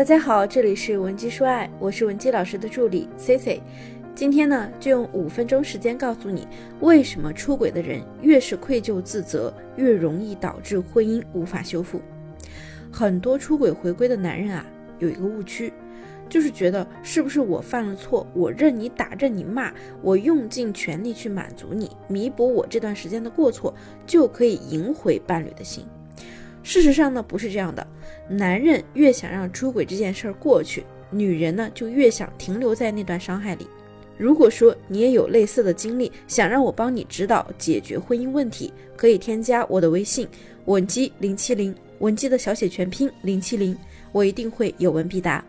大家好，这里是文姬说爱，我是文姬老师的助理 C C。今天呢，就用五分钟时间告诉你，为什么出轨的人越是愧疚自责，越容易导致婚姻无法修复。很多出轨回归的男人啊，有一个误区，就是觉得是不是我犯了错，我任你打，任你骂，我用尽全力去满足你，弥补我这段时间的过错，就可以赢回伴侣的心。事实上呢，不是这样的。男人越想让出轨这件事儿过去，女人呢就越想停留在那段伤害里。如果说你也有类似的经历，想让我帮你指导解决婚姻问题，可以添加我的微信文姬零七零，文姬的小写全拼零七零，我一定会有问必答。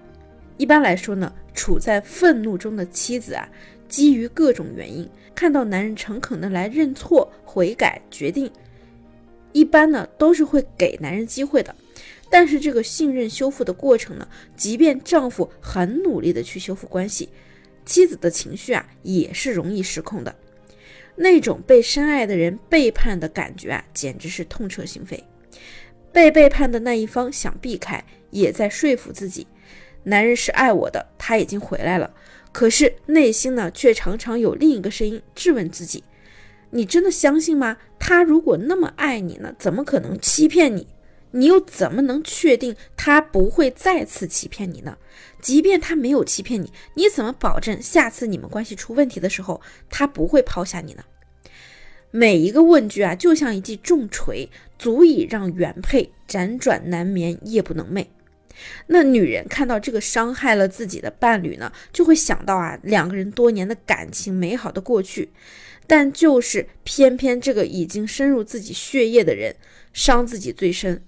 一般来说呢，处在愤怒中的妻子啊，基于各种原因，看到男人诚恳的来认错、悔改、决定。一般呢都是会给男人机会的，但是这个信任修复的过程呢，即便丈夫很努力的去修复关系，妻子的情绪啊也是容易失控的。那种被深爱的人背叛的感觉啊，简直是痛彻心扉。被背叛的那一方想避开，也在说服自己，男人是爱我的，他已经回来了。可是内心呢，却常常有另一个声音质问自己。你真的相信吗？他如果那么爱你呢，怎么可能欺骗你？你又怎么能确定他不会再次欺骗你呢？即便他没有欺骗你，你怎么保证下次你们关系出问题的时候，他不会抛下你呢？每一个问句啊，就像一记重锤，足以让原配辗转难眠，夜不能寐。那女人看到这个伤害了自己的伴侣呢，就会想到啊，两个人多年的感情美好的过去。但就是偏偏这个已经深入自己血液的人伤自己最深，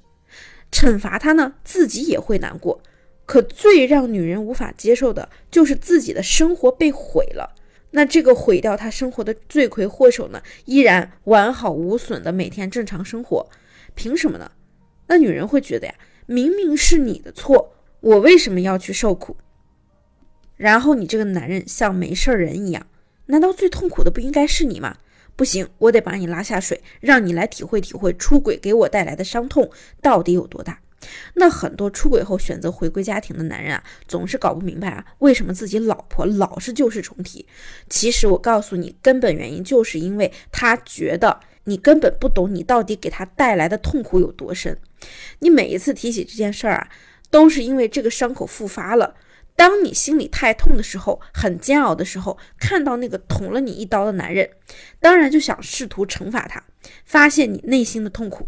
惩罚他呢，自己也会难过。可最让女人无法接受的就是自己的生活被毁了。那这个毁掉她生活的罪魁祸首呢，依然完好无损的每天正常生活，凭什么呢？那女人会觉得呀，明明是你的错，我为什么要去受苦？然后你这个男人像没事人一样。难道最痛苦的不应该是你吗？不行，我得把你拉下水，让你来体会体会出轨给我带来的伤痛到底有多大。那很多出轨后选择回归家庭的男人啊，总是搞不明白啊，为什么自己老婆老是旧事重提？其实我告诉你，根本原因就是因为他觉得你根本不懂你到底给他带来的痛苦有多深。你每一次提起这件事儿啊，都是因为这个伤口复发了。当你心里太痛的时候，很煎熬的时候，看到那个捅了你一刀的男人，当然就想试图惩罚他，发泄你内心的痛苦。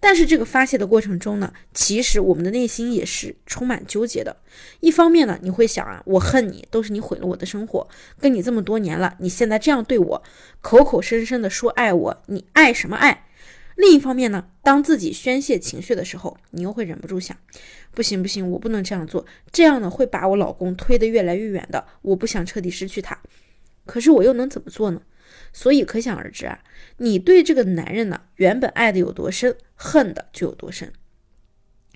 但是这个发泄的过程中呢，其实我们的内心也是充满纠结的。一方面呢，你会想啊，我恨你，都是你毁了我的生活，跟你这么多年了，你现在这样对我，口口声声的说爱我，你爱什么爱？另一方面呢，当自己宣泄情绪的时候，你又会忍不住想，不行不行，我不能这样做，这样呢会把我老公推得越来越远的，我不想彻底失去他。可是我又能怎么做呢？所以可想而知啊，你对这个男人呢，原本爱的有多深，恨的就有多深。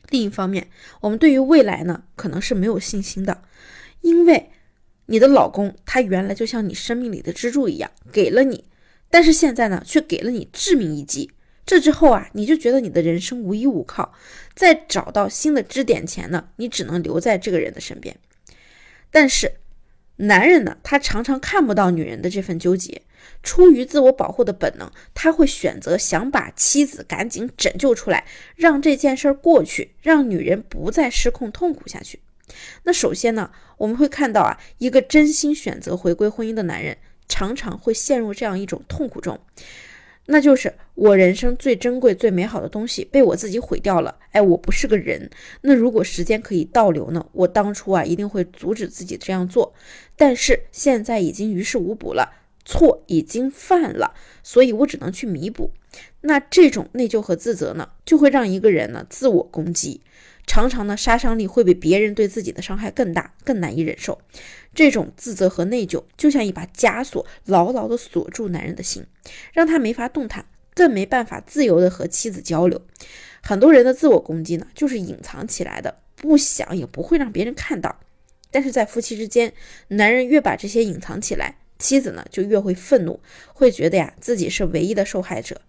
另一方面，我们对于未来呢，可能是没有信心的，因为你的老公他原来就像你生命里的支柱一样，给了你，但是现在呢，却给了你致命一击。这之后啊，你就觉得你的人生无依无靠，在找到新的支点前呢，你只能留在这个人的身边。但是，男人呢，他常常看不到女人的这份纠结，出于自我保护的本能，他会选择想把妻子赶紧拯救出来，让这件事儿过去，让女人不再失控痛苦下去。那首先呢，我们会看到啊，一个真心选择回归婚姻的男人，常常会陷入这样一种痛苦中。那就是我人生最珍贵、最美好的东西被我自己毁掉了。哎，我不是个人。那如果时间可以倒流呢？我当初啊一定会阻止自己这样做，但是现在已经于事无补了，错已经犯了，所以我只能去弥补。那这种内疚和自责呢，就会让一个人呢自我攻击。常常呢，杀伤力会比别人对自己的伤害更大，更难以忍受。这种自责和内疚就像一把枷锁，牢牢地锁住男人的心，让他没法动弹，更没办法自由地和妻子交流。很多人的自我攻击呢，就是隐藏起来的，不想也不会让别人看到。但是在夫妻之间，男人越把这些隐藏起来，妻子呢就越会愤怒，会觉得呀自己是唯一的受害者。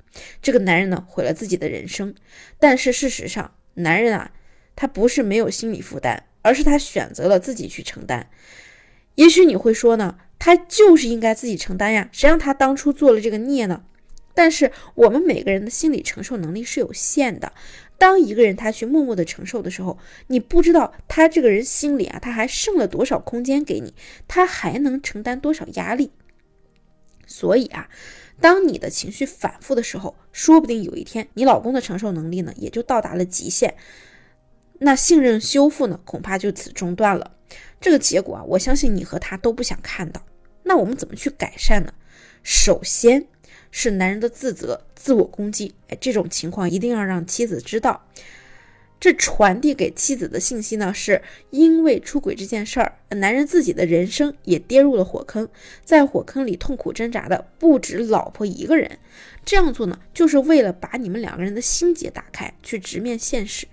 这个男人呢毁了自己的人生。但是事实上，男人啊。他不是没有心理负担，而是他选择了自己去承担。也许你会说呢，他就是应该自己承担呀，谁让他当初做了这个孽呢？但是我们每个人的心理承受能力是有限的。当一个人他去默默的承受的时候，你不知道他这个人心里啊，他还剩了多少空间给你，他还能承担多少压力。所以啊，当你的情绪反复的时候，说不定有一天你老公的承受能力呢也就到达了极限，那信任修复呢恐怕就此中断了。这个结果啊，我相信你和他都不想看到。那我们怎么去改善呢？首先。是男人的自责、自我攻击，哎，这种情况一定要让妻子知道。这传递给妻子的信息呢，是因为出轨这件事儿，男人自己的人生也跌入了火坑，在火坑里痛苦挣扎的不止老婆一个人。这样做呢，就是为了把你们两个人的心结打开，去直面现实。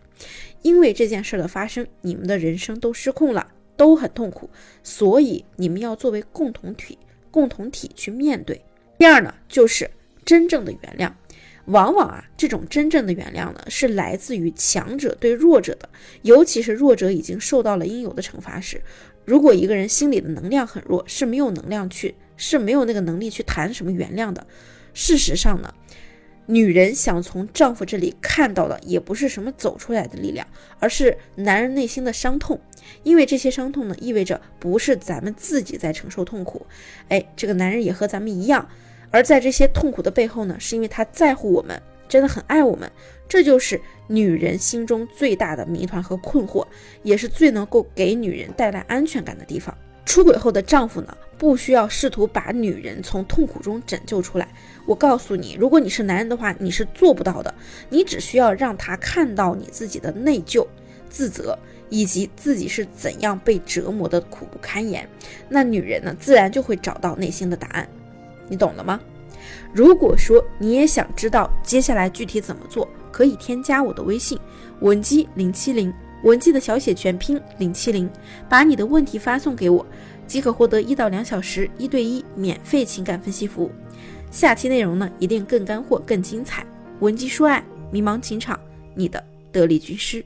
因为这件事的发生，你们的人生都失控了，都很痛苦，所以你们要作为共同体、共同体去面对。第二呢，就是真正的原谅。往往啊，这种真正的原谅呢，是来自于强者对弱者的，尤其是弱者已经受到了应有的惩罚时。如果一个人心里的能量很弱，是没有能量去，是没有那个能力去谈什么原谅的。事实上呢，女人想从丈夫这里看到的，也不是什么走出来的力量，而是男人内心的伤痛。因为这些伤痛呢，意味着不是咱们自己在承受痛苦，哎，这个男人也和咱们一样。而在这些痛苦的背后呢，是因为他在乎我们，真的很爱我们。这就是女人心中最大的谜团和困惑，也是最能够给女人带来安全感的地方。出轨后的丈夫呢，不需要试图把女人从痛苦中拯救出来。我告诉你，如果你是男人的话，你是做不到的。你只需要让他看到你自己的内疚、自责，以及自己是怎样被折磨的苦不堪言。那女人呢，自然就会找到内心的答案。你懂了吗？如果说你也想知道接下来具体怎么做，可以添加我的微信文姬零七零，文姬的小写全拼零七零，把你的问题发送给我，即可获得一到两小时一对一免费情感分析服务。下期内容呢，一定更干货、更精彩。文姬说爱，迷茫情场，你的得力军师。